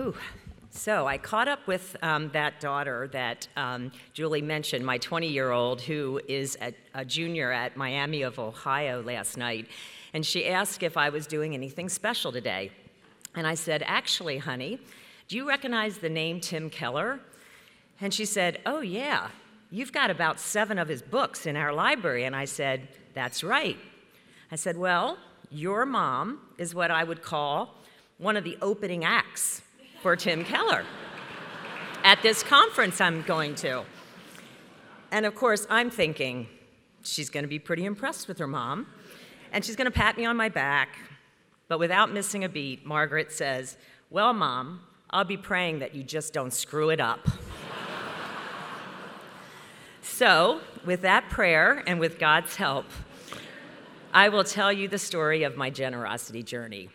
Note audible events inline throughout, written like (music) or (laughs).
Whew. So I caught up with um, that daughter that um, Julie mentioned, my 20 year old, who is a, a junior at Miami of Ohio last night. And she asked if I was doing anything special today. And I said, Actually, honey, do you recognize the name Tim Keller? And she said, Oh, yeah, you've got about seven of his books in our library. And I said, That's right. I said, Well, your mom is what I would call one of the opening acts for Tim Keller at this conference I'm going to. And of course, I'm thinking she's going to be pretty impressed with her mom, and she's going to pat me on my back. But without missing a beat, Margaret says, Well, mom, I'll be praying that you just don't screw it up. (laughs) so, with that prayer and with God's help, I will tell you the story of my generosity journey.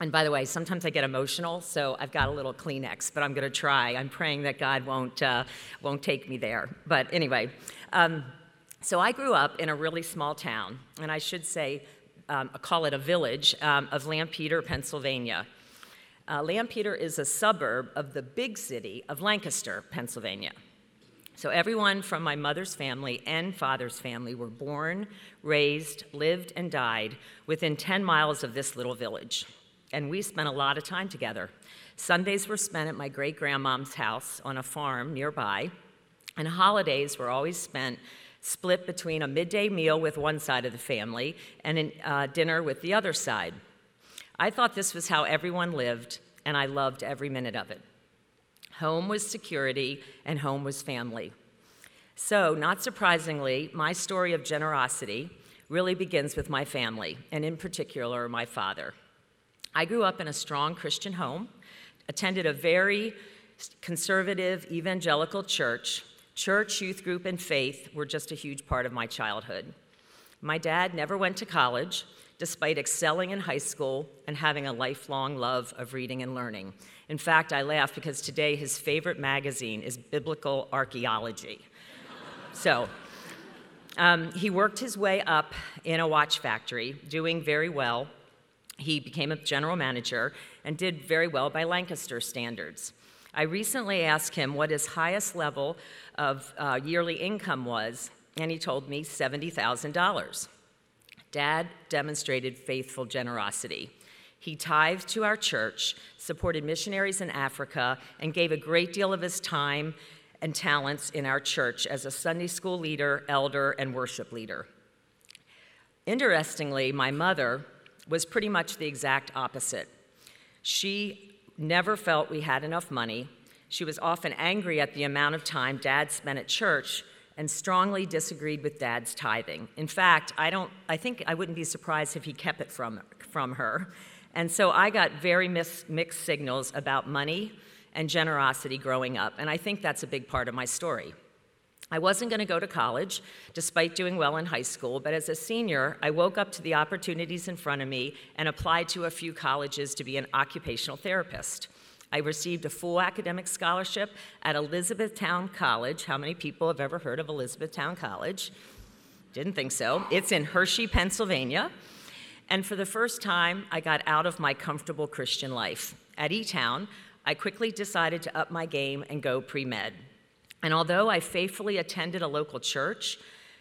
And by the way, sometimes I get emotional, so I've got a little Kleenex, but I'm going to try. I'm praying that God won't, uh, won't take me there. But anyway, um, so I grew up in a really small town, and I should say, um, call it a village, um, of Lampeter, Pennsylvania. Uh, Lampeter is a suburb of the big city of Lancaster, Pennsylvania. So everyone from my mother's family and father's family were born, raised, lived, and died within 10 miles of this little village and we spent a lot of time together. Sundays were spent at my great grandmom's house on a farm nearby, and holidays were always spent split between a midday meal with one side of the family and a uh, dinner with the other side. I thought this was how everyone lived, and I loved every minute of it. Home was security, and home was family. So, not surprisingly, my story of generosity really begins with my family, and in particular, my father. I grew up in a strong Christian home, attended a very conservative evangelical church. Church, youth group, and faith were just a huge part of my childhood. My dad never went to college, despite excelling in high school and having a lifelong love of reading and learning. In fact, I laugh because today his favorite magazine is Biblical Archaeology. so, um, he worked his way up in a watch factory, doing very well, he became a general manager and did very well by Lancaster standards. I recently asked him what his highest level of uh, yearly income was, and he told me $70,000. Dad demonstrated faithful generosity. He tithed to our church, supported missionaries in Africa, and gave a great deal of his time and talents in our church as a Sunday school leader, elder, and worship leader. Interestingly, my mother was pretty much the exact opposite. She never felt we had enough money. She was often angry at the amount of time dad spent at church and strongly disagreed with dad's tithing. In fact, I don't I think I wouldn't be surprised if he kept it from from her. And so I got very mis- mixed signals about money and generosity growing up, and I think that's a big part of my story. I wasn't going to go to college, despite doing well in high school, but as a senior, I woke up to the opportunities in front of me and applied to a few colleges to be an occupational therapist. I received a full academic scholarship at Elizabethtown College. How many people have ever heard of Elizabethtown College? Didn't think so. It's in Hershey, Pennsylvania. And for the first time, I got out of my comfortable Christian life. At E Town, I quickly decided to up my game and go pre med. And although I faithfully attended a local church,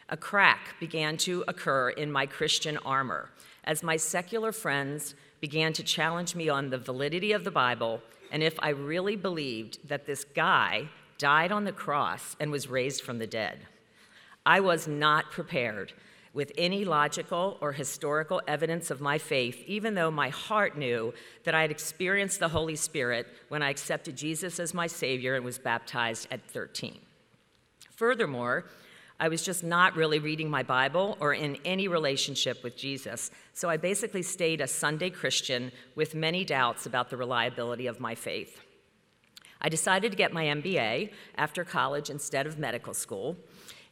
a crack began to occur in my Christian armor as my secular friends began to challenge me on the validity of the Bible and if I really believed that this guy died on the cross and was raised from the dead. I was not prepared with any logical or historical evidence of my faith, even though my heart knew that I had experienced the Holy Spirit when I accepted Jesus as my Savior and was baptized at 13. Furthermore, I was just not really reading my Bible or in any relationship with Jesus, so I basically stayed a Sunday Christian with many doubts about the reliability of my faith. I decided to get my MBA after college instead of medical school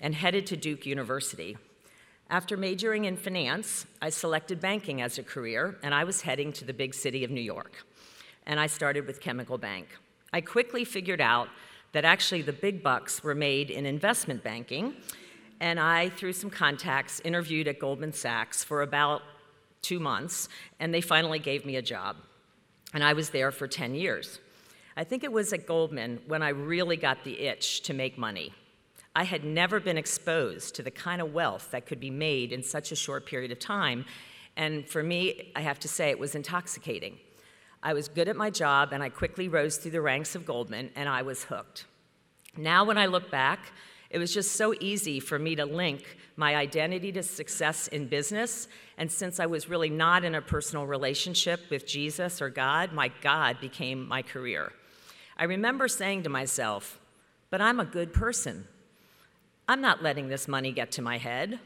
and headed to Duke University. After majoring in finance, I selected banking as a career, and I was heading to the big city of New York. And I started with Chemical Bank. I quickly figured out that actually the big bucks were made in investment banking, and I, through some contacts, interviewed at Goldman Sachs for about two months, and they finally gave me a job. And I was there for 10 years. I think it was at Goldman when I really got the itch to make money. I had never been exposed to the kind of wealth that could be made in such a short period of time. And for me, I have to say, it was intoxicating. I was good at my job, and I quickly rose through the ranks of Goldman, and I was hooked. Now, when I look back, it was just so easy for me to link my identity to success in business. And since I was really not in a personal relationship with Jesus or God, my God became my career. I remember saying to myself, but I'm a good person. I'm not letting this money get to my head.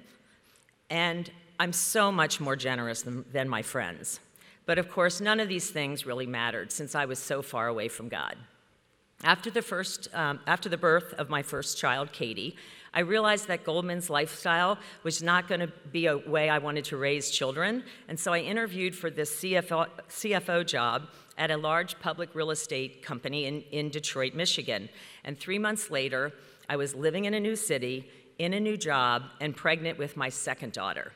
And I'm so much more generous than, than my friends. But of course, none of these things really mattered since I was so far away from God. After the, first, um, after the birth of my first child, Katie, I realized that Goldman's lifestyle was not going to be a way I wanted to raise children, and so I interviewed for this CFO, CFO job at a large public real estate company in, in Detroit, Michigan. And three months later, I was living in a new city, in a new job, and pregnant with my second daughter.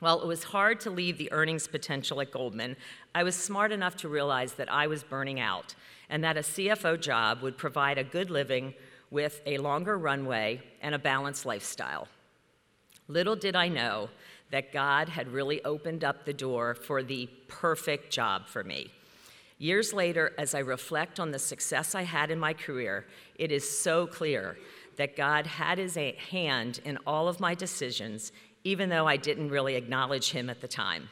While it was hard to leave the earnings potential at Goldman, I was smart enough to realize that I was burning out and that a CFO job would provide a good living with a longer runway and a balanced lifestyle. Little did I know that God had really opened up the door for the perfect job for me. Years later, as I reflect on the success I had in my career, it is so clear that God had his hand in all of my decisions, even though I didn't really acknowledge him at the time.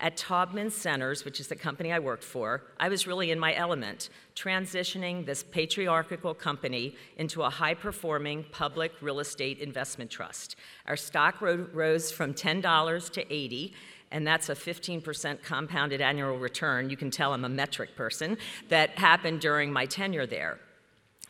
At Taubman Centers, which is the company I worked for, I was really in my element, transitioning this patriarchal company into a high performing public real estate investment trust. Our stock ro- rose from $10 to 80 and that's a 15% compounded annual return. You can tell I'm a metric person that happened during my tenure there.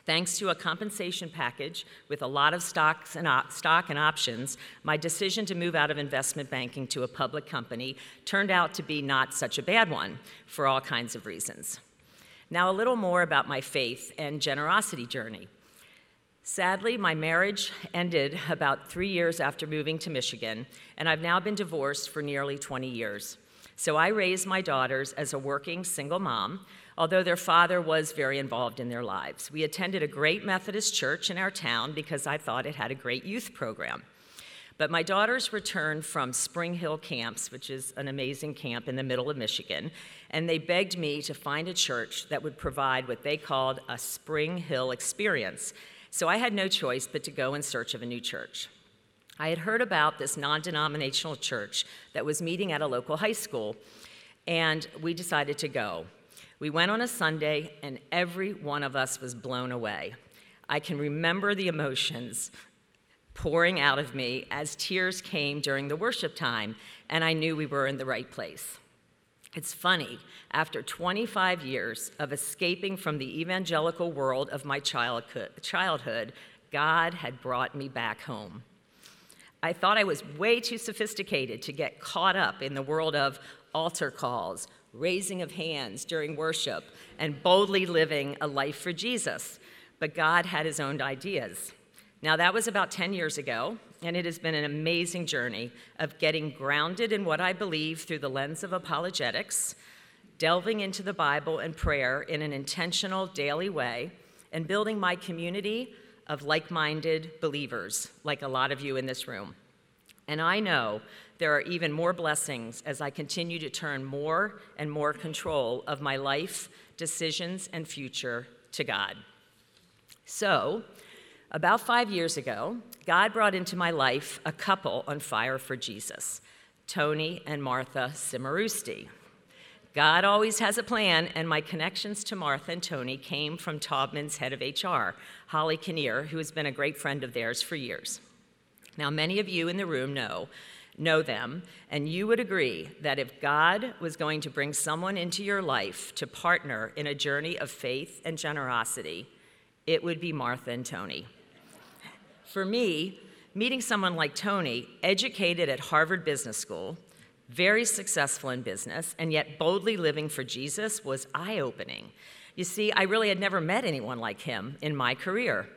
Thanks to a compensation package with a lot of stocks and op- stock and options, my decision to move out of investment banking to a public company turned out to be not such a bad one for all kinds of reasons. Now, a little more about my faith and generosity journey. Sadly, my marriage ended about three years after moving to Michigan, and I've now been divorced for nearly 20 years. So I raised my daughters as a working single mom although their father was very involved in their lives. We attended a great Methodist church in our town because I thought it had a great youth program. But my daughters returned from Spring Hill Camps, which is an amazing camp in the middle of Michigan, and they begged me to find a church that would provide what they called a Spring Hill experience. So I had no choice but to go in search of a new church. I had heard about this non denominational church that was meeting at a local high school, and we decided to go. We went on a Sunday, and every one of us was blown away. I can remember the emotions pouring out of me as tears came during the worship time, and I knew we were in the right place. It's funny, after 25 years of escaping from the evangelical world of my childhood, God had brought me back home. I thought I was way too sophisticated to get caught up in the world of altar calls, raising of hands during worship, and boldly living a life for Jesus. But God had his own ideas. Now, that was about 10 years ago, and it has been an amazing journey of getting grounded in what I believe through the lens of apologetics, delving into the Bible and prayer in an intentional daily way, and building my community of like minded believers, like a lot of you in this room. And I know there are even more blessings as I continue to turn more and more control of my life, decisions, and future to God. So, about five years ago, God brought into my life a couple on fire for Jesus Tony and Martha Cimarusti. God always has a plan, and my connections to Martha and Tony came from Taubman's head of HR, Holly Kinnear, who has been a great friend of theirs for years. Now, many of you in the room know know them, and you would agree that if God was going to bring someone into your life to partner in a journey of faith and generosity, it would be Martha and Tony. For me, meeting someone like Tony, educated at Harvard Business School, very successful in business, and yet boldly living for Jesus was eye opening. You see, I really had never met anyone like him in my career.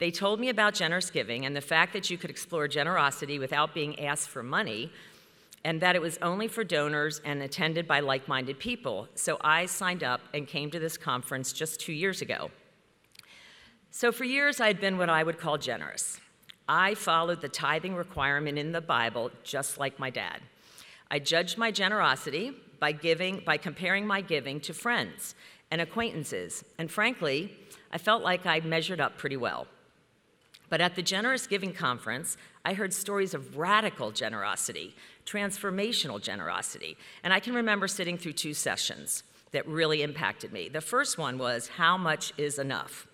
They told me about generous giving and the fact that you could explore generosity without being asked for money. and that it was only for donors and attended by like minded people. So I signed up and came to this conference just two years ago. So for years, I'd been what I would call generous. I followed the tithing requirement in the Bible just like my dad. I judged my generosity by giving by comparing my giving to friends and acquaintances, and frankly, I felt like I measured up pretty well. But at the Generous Giving Conference, I heard stories of radical generosity, transformational generosity, and I can remember sitting through two sessions that really impacted me. The first one was How much is enough?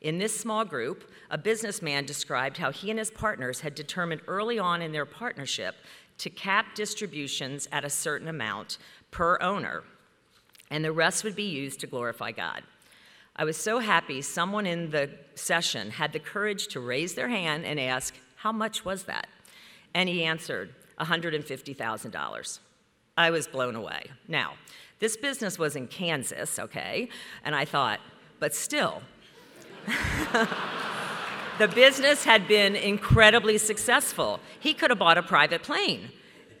In this small group, a businessman described how he and his partners had determined early on in their partnership to cap distributions at a certain amount per owner, and the rest would be used to glorify God. I was so happy someone in the session had the courage to raise their hand and ask, How much was that? And he answered, $150,000. I was blown away. Now, this business was in Kansas, okay? And I thought, but still, the business had been incredibly successful. He could have bought a private plane,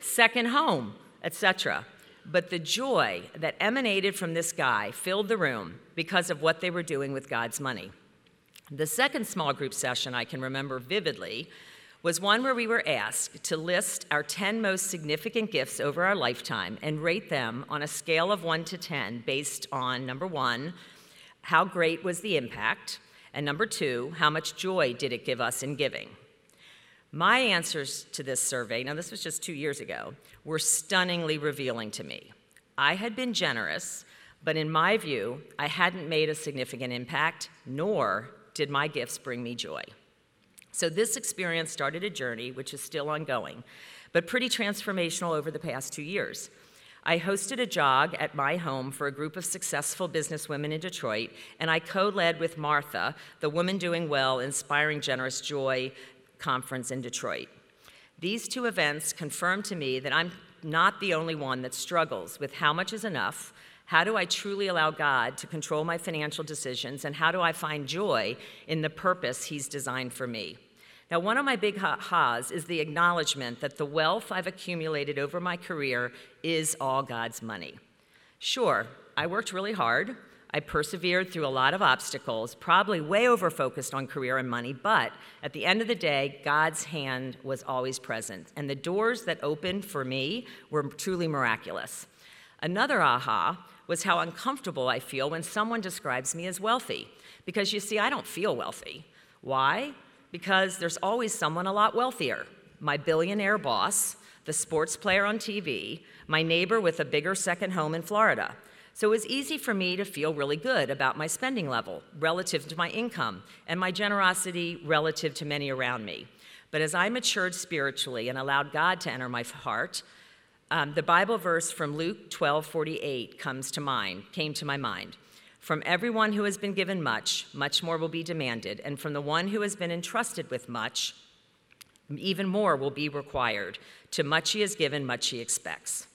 second home, etc. But the joy that emanated from this guy filled the room because of what they were doing with God's money. The second small group session I can remember vividly was one where we were asked to list our 10 most significant gifts over our lifetime and rate them on a scale of 1 to 10 based on number one, how great was the impact, and number two, how much joy did it give us in giving? My answers to this survey, now this was just two years ago, were stunningly revealing to me. I had been generous, but in my view, I hadn't made a significant impact, nor did my gifts bring me joy. So this experience started a journey, which is still ongoing, but pretty transformational over the past two years. I hosted a JOG at my home for a group of successful businesswomen in Detroit, and I co led with Martha, the Women Doing Well Inspiring Generous Joy conference in Detroit. These two events confirmed to me that I'm not the only one that struggles with how much is enough, how do I truly allow God to control my financial decisions, and how do I find joy in the purpose He's designed for me? Now, one of my big ha-has is the acknowledgement that the wealth I've accumulated over my career is all God's money. Sure, I worked really hard. I persevered through a lot of obstacles, probably way over focused on career and money, but at the end of the day, God's hand was always present, and the doors that opened for me were truly miraculous. Another aha was how uncomfortable I feel when someone describes me as wealthy, because you see, I don't feel wealthy. Why? Because there's always someone a lot wealthier my billionaire boss, the sports player on TV, my neighbor with a bigger second home in Florida. So it was easy for me to feel really good about my spending level relative to my income and my generosity relative to many around me. But as I matured spiritually and allowed God to enter my heart, um, the Bible verse from Luke 12 48 comes to mind, came to my mind. From everyone who has been given much, much more will be demanded, and from the one who has been entrusted with much, even more will be required. To much he is given, much he expects.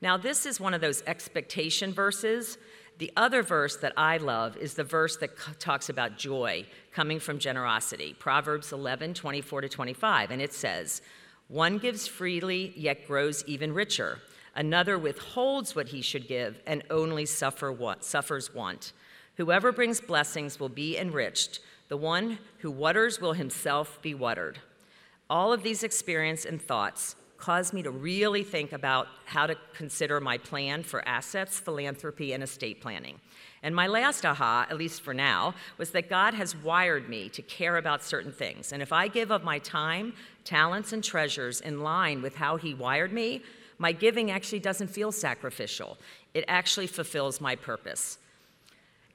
Now, this is one of those expectation verses. The other verse that I love is the verse that talks about joy coming from generosity Proverbs 11 24 to 25. And it says, One gives freely, yet grows even richer. Another withholds what he should give and only suffer want, suffers want. Whoever brings blessings will be enriched. The one who waters will himself be watered. All of these experience and thoughts caused me to really think about how to consider my plan for assets, philanthropy, and estate planning. And my last aha, at least for now, was that God has wired me to care about certain things. And if I give of my time, talents, and treasures in line with how He wired me, my giving actually doesn't feel sacrificial. It actually fulfills my purpose.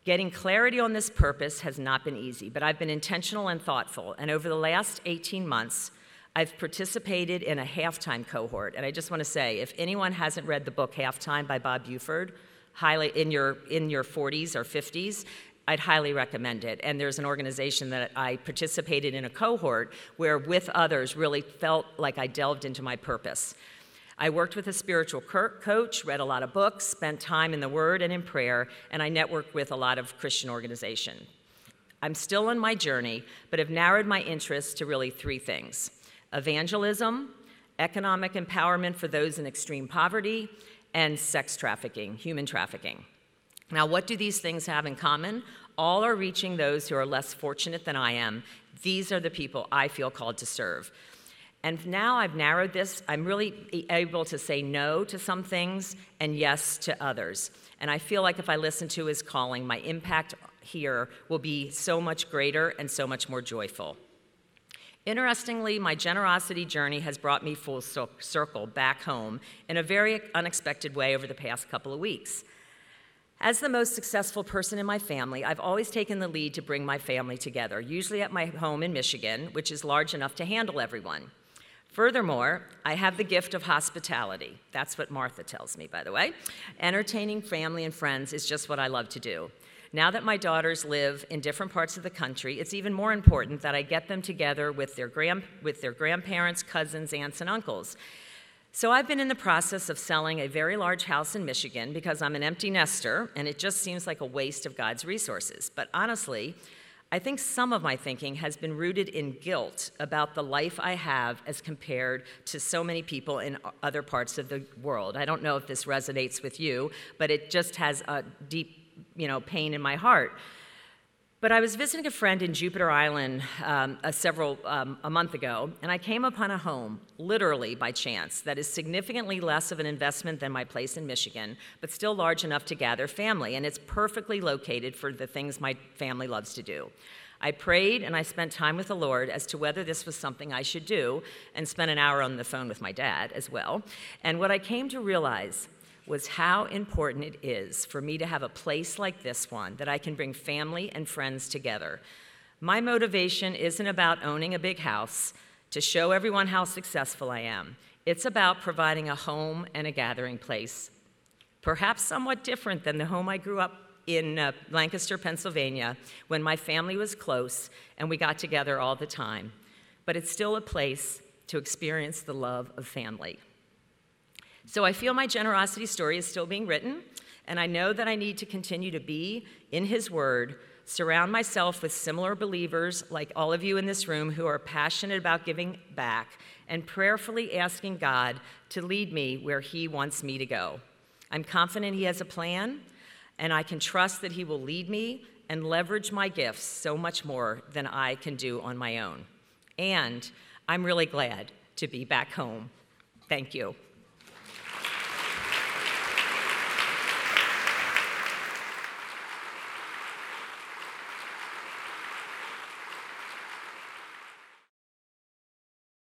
Getting clarity on this purpose has not been easy, but I've been intentional and thoughtful. And over the last 18 months, I've participated in a halftime cohort. And I just want to say if anyone hasn't read the book Halftime by Bob Buford, highly in your, in your 40s or 50s, I'd highly recommend it. And there's an organization that I participated in a cohort where, with others, really felt like I delved into my purpose. I worked with a spiritual coach, read a lot of books, spent time in the Word and in prayer, and I networked with a lot of Christian organizations. I'm still on my journey, but have narrowed my interests to really three things evangelism, economic empowerment for those in extreme poverty, and sex trafficking, human trafficking. Now, what do these things have in common? All are reaching those who are less fortunate than I am. These are the people I feel called to serve. And now I've narrowed this, I'm really able to say no to some things and yes to others. And I feel like if I listen to his calling, my impact here will be so much greater and so much more joyful. Interestingly, my generosity journey has brought me full circle back home in a very unexpected way over the past couple of weeks. As the most successful person in my family, I've always taken the lead to bring my family together, usually at my home in Michigan, which is large enough to handle everyone. Furthermore, I have the gift of hospitality. That's what Martha tells me, by the way. Entertaining family and friends is just what I love to do. Now that my daughters live in different parts of the country, it's even more important that I get them together with their, grand, with their grandparents, cousins, aunts, and uncles. So I've been in the process of selling a very large house in Michigan because I'm an empty nester and it just seems like a waste of God's resources. But honestly, I think some of my thinking has been rooted in guilt about the life I have as compared to so many people in other parts of the world. I don't know if this resonates with you, but it just has a deep you know, pain in my heart. But I was visiting a friend in Jupiter Island um, a several um, a month ago, and I came upon a home, literally by chance, that is significantly less of an investment than my place in Michigan, but still large enough to gather family, and it's perfectly located for the things my family loves to do. I prayed and I spent time with the Lord as to whether this was something I should do, and spent an hour on the phone with my dad as well. And what I came to realize was how important it is for me to have a place like this one that I can bring family and friends together. My motivation isn't about owning a big house to show everyone how successful I am. It's about providing a home and a gathering place. Perhaps somewhat different than the home I grew up in uh, Lancaster, Pennsylvania, when my family was close and we got together all the time. But it's still a place to experience the love of family. So I feel my generosity story is still being written, and I know that I need to continue to be in His Word, surround myself with similar believers like all of you in this room who are passionate about giving back, and prayerfully asking God to lead me where He wants me to go. I'm confident He has a plan, and I can trust that He will lead me and leverage my gifts so much more than I can do on my own. And I'm really glad to be back home. Thank you.